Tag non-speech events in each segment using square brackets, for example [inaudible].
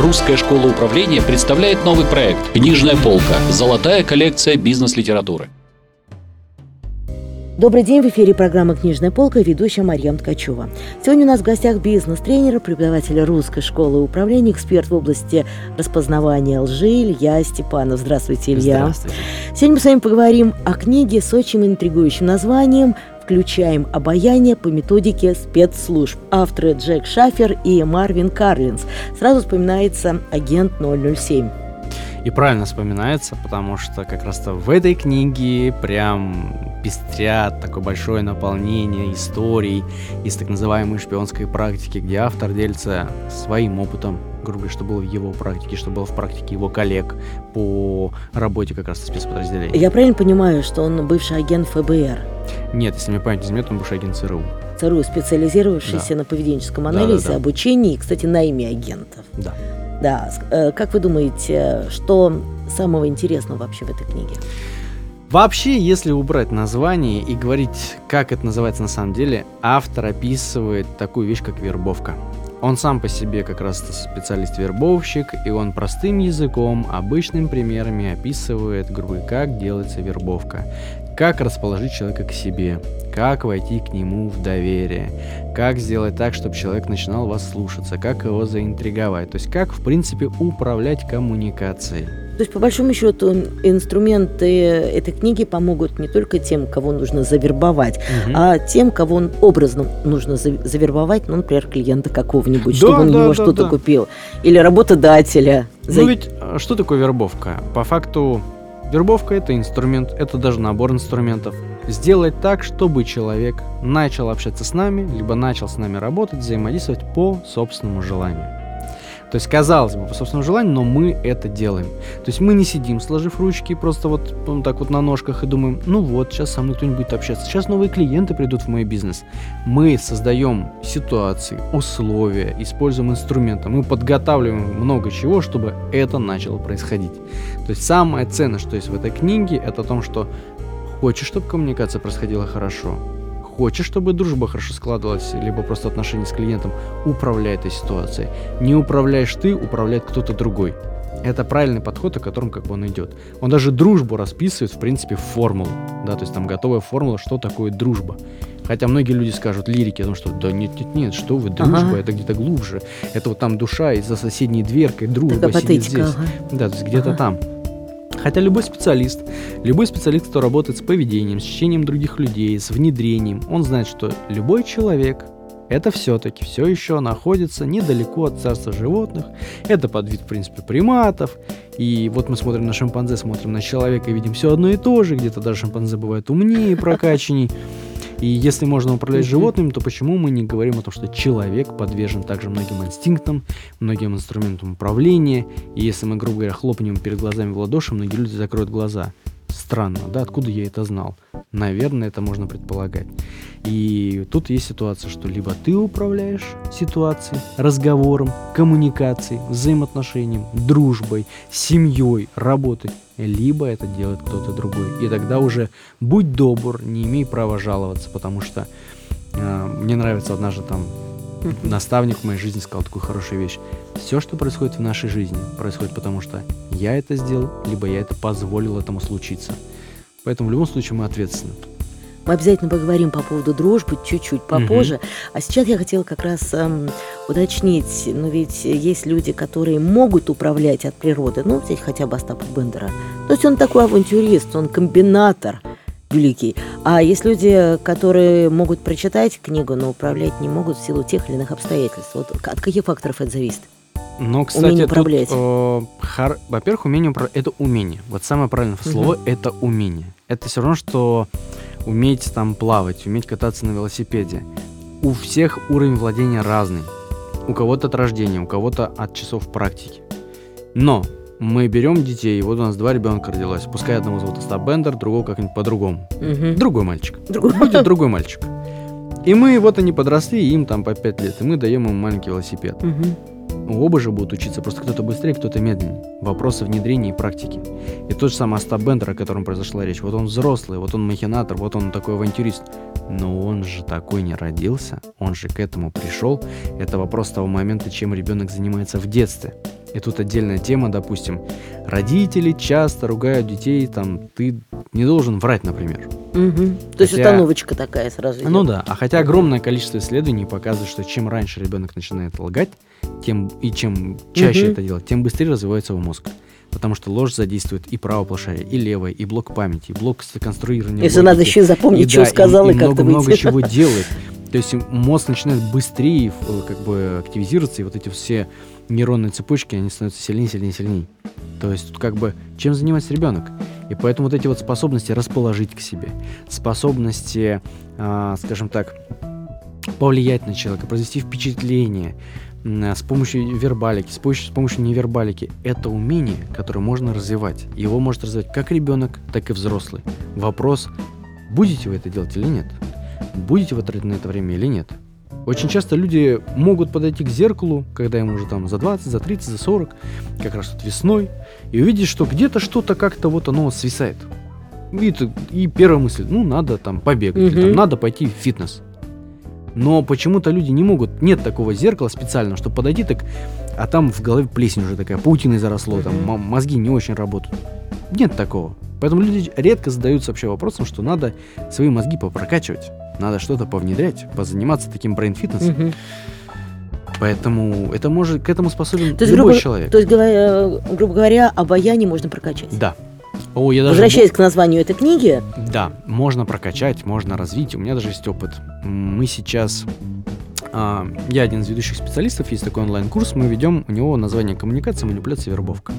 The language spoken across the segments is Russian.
Русская школа управления представляет новый проект «Книжная полка. Золотая коллекция бизнес-литературы». Добрый день, в эфире программа «Книжная полка» ведущая Марьям Ткачева. Сегодня у нас в гостях бизнес-тренер, преподаватель Русской школы управления, эксперт в области распознавания лжи Илья Степанов. Здравствуйте, Илья. Здравствуйте. Сегодня мы с вами поговорим о книге с очень интригующим названием «Включаем обаяние по методике спецслужб». Авторы Джек Шафер и Марвин Карлинс. Сразу вспоминается агент 007. И правильно вспоминается, потому что как раз-то в этой книге прям пестрят такое большое наполнение историй из так называемой шпионской практики, где автор делится своим опытом, грубо говоря, что было в его практике, что было в практике его коллег по работе как раз спецподразделений. Я правильно понимаю, что он бывший агент ФБР? Нет, если мне память не изменяет, он бывший агент ЦРУ. ЦРУ, специализировавшийся Да. на поведенческом Да, да, анализе, да. обучении и, кстати, найме агентов. Да. Да, э, как вы думаете, что самого интересного вообще в этой книге? Вообще, если убрать название и говорить, как это называется на самом деле, автор описывает такую вещь, как вербовка. Он сам по себе как раз специалист-вербовщик, и он простым языком, обычными примерами описывает, грубо как делается вербовка, как расположить человека к себе, как войти к нему в доверие, как сделать так, чтобы человек начинал вас слушаться, как его заинтриговать, то есть как, в принципе, управлять коммуникацией. То есть, по большому счету, инструменты этой книги помогут не только тем, кого нужно завербовать, Мгм. а тем, кого образно нужно за- завербовать, ну, например, клиента какого-нибудь, Да, чтобы он у да, него да, что-то да. купил, или работодателя. За- Ну ведь а, что такое вербовка? По факту вербовка это инструмент, это даже набор инструментов. Сделать так, чтобы человек начал общаться с нами, либо начал с нами работать, взаимодействовать по собственному желанию. То есть, казалось бы, по собственному желанию, но мы это делаем. То есть мы не сидим, сложив ручки, просто вот ну, так вот на ножках и думаем, ну вот, сейчас со мной кто-нибудь будет общаться, сейчас новые клиенты придут в мой бизнес. Мы создаем ситуации, условия, используем инструменты, мы подготавливаем много чего, чтобы это начало происходить. То есть самое ценное, что есть в этой книге, это о том, что хочешь, чтобы коммуникация происходила хорошо, хочешь, чтобы дружба хорошо складывалась, либо просто отношения с клиентом, управляй этой ситуацией. Не управляешь ты, управляет кто-то другой. Это правильный подход, о котором как бы он идет. Он даже дружбу расписывает, в принципе, в формулу. Да, то есть там готовая формула, что такое дружба. Хотя многие люди скажут лирики о том, что да нет, нет, нет, что вы, дружба, Ага. это где-то глубже. Это вот там душа и за соседней дверкой, дружба сидит здесь. ага. Да, то есть где-то Ага. там. Хотя любой специалист, любой специалист, кто работает с поведением, с чтением других людей, с внедрением, он знает, что любой человек это все-таки все еще находится недалеко от царства животных. Это подвид, в принципе, приматов. И вот мы смотрим на шимпанзе, смотрим на человека и видим все одно и то же. Где-то даже шимпанзе бывает умнее, прокачанней. И если можно управлять животными, то почему мы не говорим о том, что человек подвержен также многим инстинктам, многим инструментам управления, и если мы, грубо говоря, хлопнем перед глазами в ладоши, многие люди закроют глаза. Странно, да, откуда я это знал? Наверное, это можно предполагать. И тут есть ситуация, что либо ты управляешь ситуацией, разговором, коммуникацией, взаимоотношением, дружбой, семьей, работой, либо это делает кто-то другой. И тогда уже будь добр, не имей права жаловаться, потому что э, мне нравится однажды там [laughs] наставник в моей жизни сказал такую хорошую вещь. Все, что происходит в нашей жизни, происходит потому, что я это сделал, либо я это позволил этому случиться. Поэтому в любом случае мы ответственны. Мы обязательно поговорим по поводу дружбы чуть-чуть попозже. А сейчас я хотела как раз эм, уточнить, ну ведь есть люди, которые могут управлять от природы, ну, взять хотя бы Остапа Бендера. То есть он такой авантюрист, он комбинатор великий. А есть люди, которые могут прочитать книгу, но управлять не могут в силу тех или иных обстоятельств. Вот от каких факторов это зависит? Но, кстати, Умение тут, управлять. э, хар- во-первых, умение управлять это умение. Вот самое правильное слово это умение. Это все равно, что уметь там плавать, уметь кататься на велосипеде. У всех уровень владения разный. У кого-то от рождения, у кого-то от часов практики. Но мы берем детей, вот у нас два ребенка родилось. Пускай одного зовут Остап Бендер, другого как-нибудь по-другому. Мгм. Другой мальчик. Другой. Будет другой мальчик. И мы, вот они подросли, им там по 5 лет, и мы даем им маленький велосипед. Мгм. Оба же будут учиться, просто кто-то быстрее, кто-то медленнее. Вопросы внедрения и практики. И тот же самый Остап Бендер, о котором произошла речь. Вот он взрослый, вот он махинатор, вот он такой авантюрист. Но он же такой не родился, он же к этому пришел. Это вопрос того момента, чем ребенок занимается в детстве. И тут отдельная тема, допустим, родители часто ругают детей, там, ты не должен врать, например. Мгм. То есть Хотя- установочка такая сразу. Ну идет. да, а хотя огромное количество исследований показывает, что чем раньше ребенок начинает лгать, тем и чем чаще Мгм. это делать, тем быстрее развивается его мозг. Потому что ложь задействует и правое полушарие, и левое, и блок памяти, и блок конструирования Если надо логики. еще и запомнить, И что да, и- сказал и, и как-то много, много выйти. чего делает. То есть мозг начинает быстрее э, как бы активизироваться, и вот эти все нейронные цепочки, они становятся сильнее, сильнее, сильнее. То есть тут как бы чем занимается ребенок? И поэтому вот эти вот способности расположить к себе, способности, а, скажем так, повлиять на человека, произвести впечатление м, с помощью вербалики, с помощью, с помощью невербалики. Это умение, которое можно развивать. Его может развивать как ребенок, так и взрослый. Вопрос, будете вы это делать или нет? Будете вы тратить на это время или нет? Очень часто люди могут подойти к зеркалу, когда им уже там за 20, за 30, за 40, как раз вот весной, и увидеть, что где-то что-то как-то вот оно свисает. И, и первая мысль, ну, надо там побегать, или, там, надо пойти в фитнес. Но почему-то люди не могут, нет такого зеркала специально, чтобы подойти так, а там в голове плесень уже такая, паутиной заросло, там Мгм. м- мозги не очень работают. Нет такого. Поэтому люди редко задаются вообще вопросом, что надо свои мозги попрокачивать, надо что-то повнедрять, позаниматься таким брейн-фитнесом. Мгм. Поэтому это может, к этому способен То есть, любой грубо, человек. то есть, говоря, грубо говоря, обаяние можно прокачать. Да. О, я даже Возвращаясь к названию этой книги, Да, можно прокачать, можно развить. У меня даже есть опыт. Мы сейчас... а, я один из ведущих специалистов, есть такой онлайн-курс, мы ведем, у него название коммуникация, манипуляция, вербовка.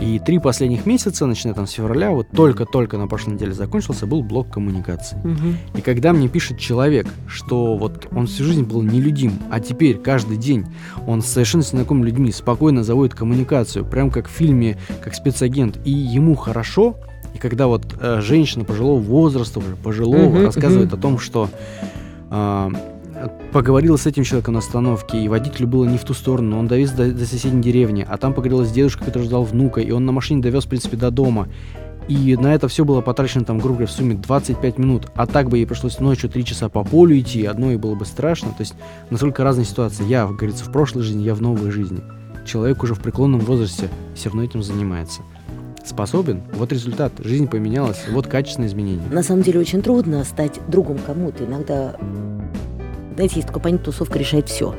И три последних месяца, начиная там с февраля, вот только-только на прошлой неделе закончился, был блок коммуникации. Мгм. И когда мне пишет человек, что вот он всю жизнь был нелюдим, а теперь каждый день он с совершенно незнакомыми людьми спокойно заводит коммуникацию, прям как в фильме, как спецагент, и ему хорошо, и когда вот э, женщина пожилого возраста, уже пожилого, Мгм, рассказывает мгм. о том, что а, поговорила с этим человеком на остановке, и водителю было не в ту сторону, он довез до, до соседней деревни, а там поговорила с дедушкой, который ждал внука, и он на машине довез, в принципе, до дома. И на это все было потрачено, там, грубо говоря, в сумме 25 минут. А так бы ей пришлось ночью 3 часа по полю идти, одно ей было бы страшно. То есть, настолько разные ситуации. Я, говорится, в прошлой жизни, я в новой жизни. Человек уже в преклонном возрасте все равно этим занимается. Способен? Вот результат. Жизнь поменялась, вот качественное изменение. на самом деле очень трудно стать другом кому-то. Иногда, знаете, есть такое понятие, тусовка решает все.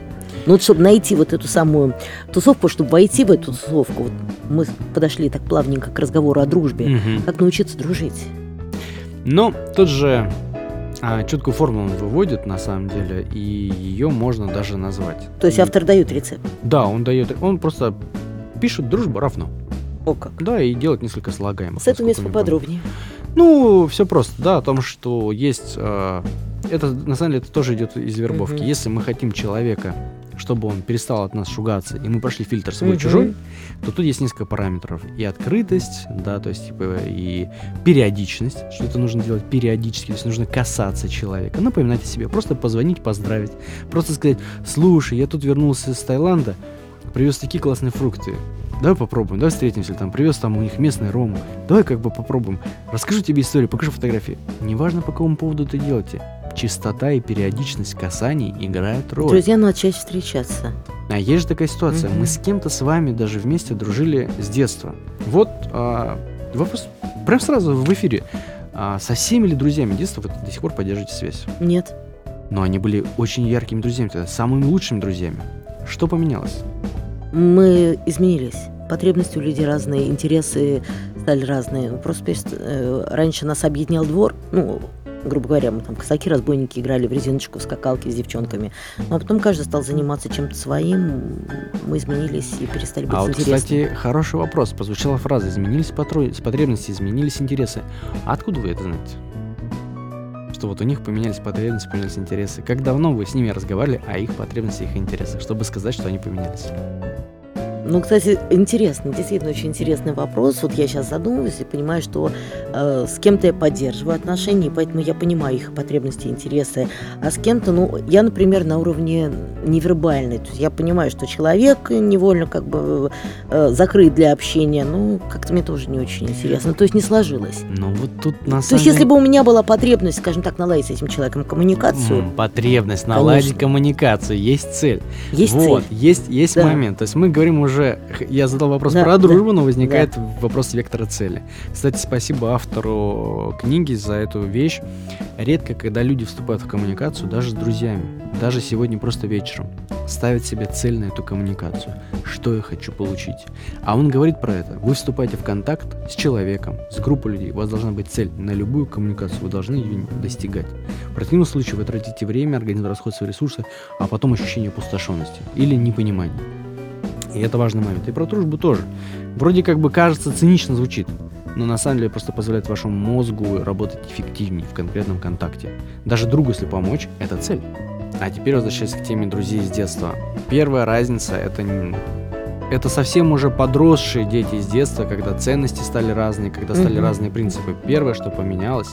Ну вот, чтобы найти вот эту самую тусовку, чтобы войти в эту тусовку, вот мы подошли так плавненько к разговору о дружбе. Мгм. Как научиться дружить? Но тут же а, четкую формулу он выводит, на самом деле, и ее можно даже назвать. То есть И- автор дает рецепт. Да, он дает, он просто пишет дружба равно. О как. Да, и делает несколько слагаемых. С насколько мне поподробнее. Ну, все просто, да, о том, что есть... э, это, на самом деле, это тоже идет из вербовки. Мгм. Если мы хотим человека, чтобы он перестал от нас шугаться, и мы прошли фильтр свой-чужой, то тут есть несколько параметров. И открытость, да, то есть, типа, и периодичность, что это нужно делать периодически, то есть нужно касаться человека, напоминать о себе, просто позвонить, поздравить, просто сказать, слушай, я тут вернулся из Таиланда, привез такие классные фрукты, давай попробуем, давай встретимся, там, привез там у них местный ром, давай как бы попробуем, расскажу тебе историю, покажу фотографии. Неважно, по какому поводу это делаете, чистота и периодичность касаний играют роль. Друзья, надо чаще встречаться. А есть же такая ситуация. Мгм. Мы с кем-то с вами даже вместе дружили с детства. Вот а, вопрос прям сразу в эфире. А, со всеми ли друзьями детства вы до сих пор поддерживаете связь? Нет. Но они были очень яркими друзьями, тогда самыми лучшими друзьями. Что поменялось? Мы изменились. Потребности у людей разные, интересы стали разные. Просто э, раньше нас объединял двор, ну, грубо говоря, мы там косаки, разбойники играли в резиночку, в скакалки с девчонками. Ну, а потом каждый стал заниматься чем-то своим, мы изменились и перестали быть А вот, интересными. кстати, хороший вопрос. Прозвучала фраза «изменились потребности, изменились интересы». А откуда вы это знаете? Что вот у них поменялись потребности, поменялись интересы. Как давно вы с ними разговаривали о их потребностях, их интересах, чтобы сказать, что они поменялись? Ну, кстати, интересно, действительно очень интересный вопрос. Вот я сейчас задумываюсь и понимаю, что э, с кем-то я поддерживаю отношения, и поэтому я понимаю их потребности, интересы. А с кем-то, ну, я, например, на уровне невербальной. То есть я понимаю, что человек невольно как бы э, закрыт для общения. Ну, как-то мне тоже не очень интересно. То есть не сложилось. Ну вот тут на То есть если бы у меня была потребность, скажем так, наладить с этим человеком коммуникацию, Потребность наладить Конечно. коммуникацию, есть цель. есть вот, цель. есть, есть Да. момент. То есть мы говорим уже уже я задал вопрос Да, про да, дружбу, но возникает вопрос вектора цели. Кстати, спасибо автору книги за эту вещь. Редко, когда люди вступают в коммуникацию, даже с друзьями, даже сегодня просто вечером, ставят себе цель на эту коммуникацию. Что я хочу получить? А он говорит про это. Вы вступаете в контакт с человеком, с группой людей. У вас должна быть цель на любую коммуникацию. Вы должны ее достигать. В противном случае вы тратите время, организм расход свои ресурсы, а потом ощущение опустошенности или непонимания. И это важный момент. И про дружбу тоже. Вроде как бы кажется цинично звучит, но на самом деле просто позволяет вашему мозгу работать эффективнее в конкретном контакте. Даже другу, если помочь, это цель. А теперь возвращаясь к теме друзей с детства. Первая разница это не- это совсем уже подросшие дети из детства, когда ценности стали разные, когда стали Мгм. разные принципы. Первое, что поменялось,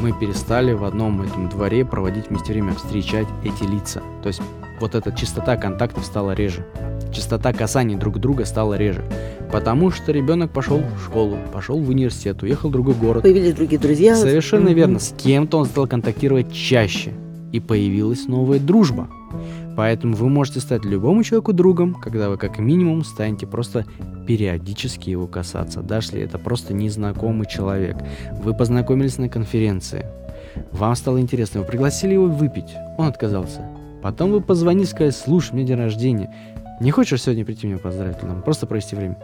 мы перестали в одном этом дворе проводить вместе время, встречать эти лица. То есть вот эта частота контактов стала реже. Частота касаний друг друга стала реже. Потому что ребенок пошел в школу, пошел в университет, уехал в другой город. Появились другие друзья. Совершенно Мгм. верно. С кем-то он стал контактировать чаще. И появилась новая дружба. Поэтому вы можете стать любому человеку другом, когда вы как минимум станете просто периодически его касаться, даже если это просто незнакомый человек. Вы познакомились на конференции, вам стало интересно, вы пригласили его выпить, он отказался. Потом вы позвонили, сказали, слушай, мне день рождения, не хочешь сегодня прийти меня поздравить, или там, просто провести время?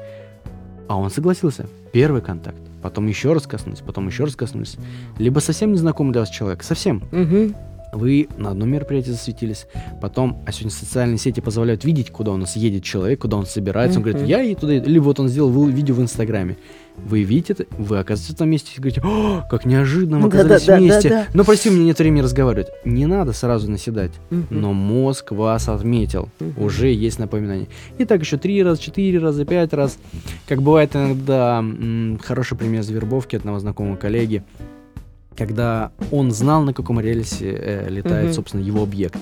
А он согласился. Первый контакт. Потом еще раз коснулись, потом еще раз коснулись. Либо совсем незнакомый для вас человек, совсем. Мгм. Вы на одном мероприятии засветились, потом, а сегодня социальные сети позволяют видеть, куда у нас едет человек, куда он собирается. Он говорит, я и туда, иду». или вот он сделал видео в Инстаграме. Вы видите это, вы оказываетесь в том месте и говорите, «О, как неожиданно мы оказались вместе. Но прости, у меня нет времени разговаривать. Не надо сразу наседать. Мгм. Но мозг вас отметил. Мгм. Уже есть напоминание. И так еще три раза, четыре раза, пять раз. Как бывает иногда, м, хороший пример с вербовки одного знакомого коллеги, когда он знал, на каком рельсе э, летает, Мгм. собственно, его объект.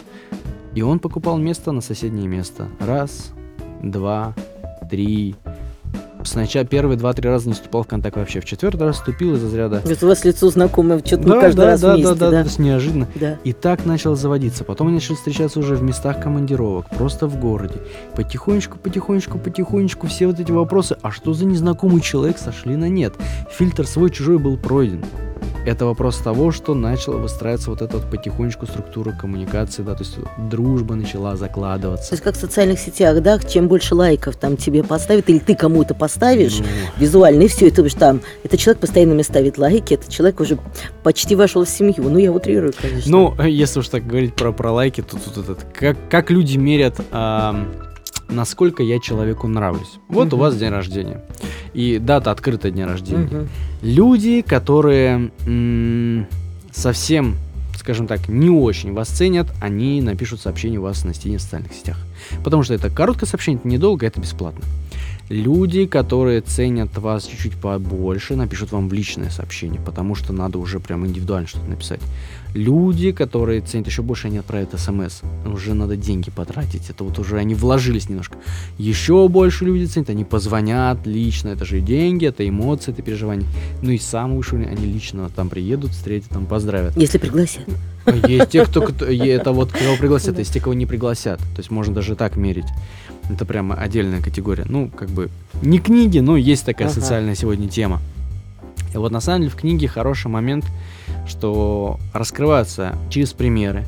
И он покупал место на соседнее место. Раз, два, три. Сначала первые два-три раза не вступал в контакт вообще. В четвертый раз вступил из разряда. Вот у вас лицо знакомое, что-то Да, каждый да, раз да, вместе, да, да, да? есть неожиданно. Да. И так начал заводиться. Потом они начали встречаться уже в местах командировок, просто в городе. Потихонечку, потихонечку, потихонечку все вот эти вопросы, а что за незнакомый человек, сошли на нет. Фильтр свой-чужой был пройден. Это вопрос того, что начала выстраиваться вот эта вот потихонечку структура коммуникации, да, то есть дружба начала То закладываться. есть как в социальных сетях, да, чем больше лайков там тебе поставят, или ты кому-то поставишь Ну, визуально, и все, это уж там, этот человек постоянно мне ставит лайки, этот человек уже почти вошел в семью. Ну, я утрирую, конечно. Ну, если уж так говорить про, про лайки, то тут этот, как, как люди мерят, ам, насколько я человеку нравлюсь. Вот у вас день рождения. И дата открытая дня рождения. Мгм. Люди, которые м, совсем, скажем так, не очень вас ценят, они напишут сообщение у вас на стене в социальных сетях. Потому что это короткое сообщение, это недолго, это бесплатно. Люди, которые ценят вас чуть-чуть побольше, напишут вам в личное сообщение, потому что надо уже прям индивидуально что-то написать. Люди, которые ценят еще больше, они отправят смс. Уже надо деньги потратить. Это вот уже они вложились немножко. Еще больше люди ценят, они позвонят лично. Это же деньги, это эмоции, это переживания. Ну и самый высший уровень, они лично там приедут, встретят, там поздравят. Если пригласят. Есть те, кто, кто- это вот кого пригласят, есть те, кого не пригласят. То есть можно даже так мерить. Это прямо отдельная категория. Ну, как бы, не книги, но есть такая Ага. социальная сегодня тема. И вот на самом деле в книге хороший момент, что раскрываются через примеры,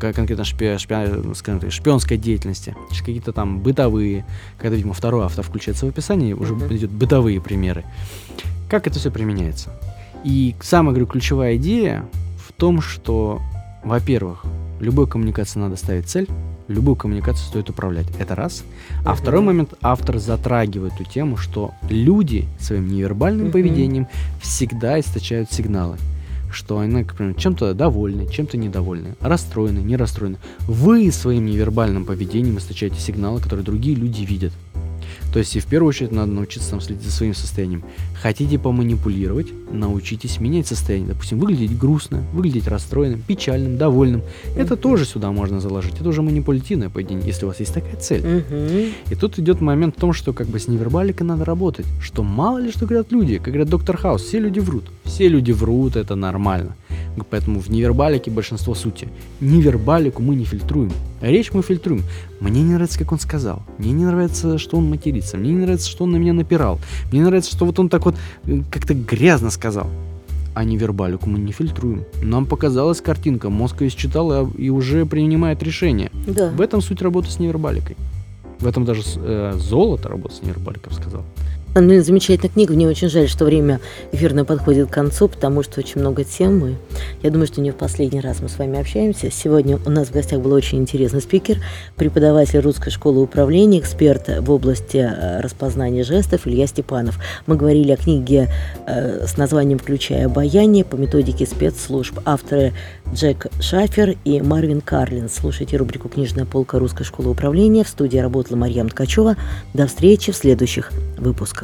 конкретно шпи- шпи- скажем так, шпионской деятельности, через какие-то там бытовые, когда, видимо, второй автор включается в описание, уже Мгм. идет бытовые примеры. Как это все применяется? И самая, говорю, ключевая идея в том, что, во-первых, любой коммуникации надо ставить цель, любую коммуникацию стоит управлять. Это раз. А Мгм. второй момент, автор затрагивает эту тему, что люди своим невербальным Мгм. поведением всегда источают сигналы что они, например, чем-то довольны, чем-то недовольны, расстроены, не расстроены. Вы своим невербальным поведением источаете сигналы, которые другие люди видят. То есть и в первую очередь надо научиться там, следить за своим состоянием. Хотите поманипулировать, научитесь менять состояние. Допустим, выглядеть грустно, выглядеть расстроенным, печальным, довольным. Это Мгм. тоже сюда можно заложить. Это уже манипулятивное поведение, если у вас есть такая цель. Мгм. И тут идет момент в том, что как бы с невербаликой надо работать. Что мало ли что говорят люди. Как говорят доктор Хаус, все люди врут. Все люди врут, это нормально. Поэтому в невербалике большинство сути. Невербалику мы не фильтруем. Речь мы фильтруем. Мне не нравится, как он сказал. Мне не нравится, что он матерится. Мне не нравится, что он на меня напирал. Мне не нравится, что вот он так вот э, как-то грязно сказал. А невербалику мы не фильтруем. Нам показалась картинка, мозг ее считал и, уже принимает решение. Да. В этом суть работы с невербаликой. В этом даже э, золото работы с бы сказал. Ну, замечательная книга. Мне очень жаль, что время эфирное подходит к концу, потому что очень много тем. И я думаю, что не в последний раз мы с вами общаемся. Сегодня у нас в гостях был очень интересный спикер, преподаватель русской школы управления, эксперт в области э, распознания жестов Илья Степанов. Мы говорили о книге э, с названием «Включая обаяние» по методике спецслужб. Авторы Джек Шафер и Марвин Карлин. Слушайте рубрику «Книжная полка русской школы управления». В студии работала Марьям Ткачева. До встречи в следующих выпусках.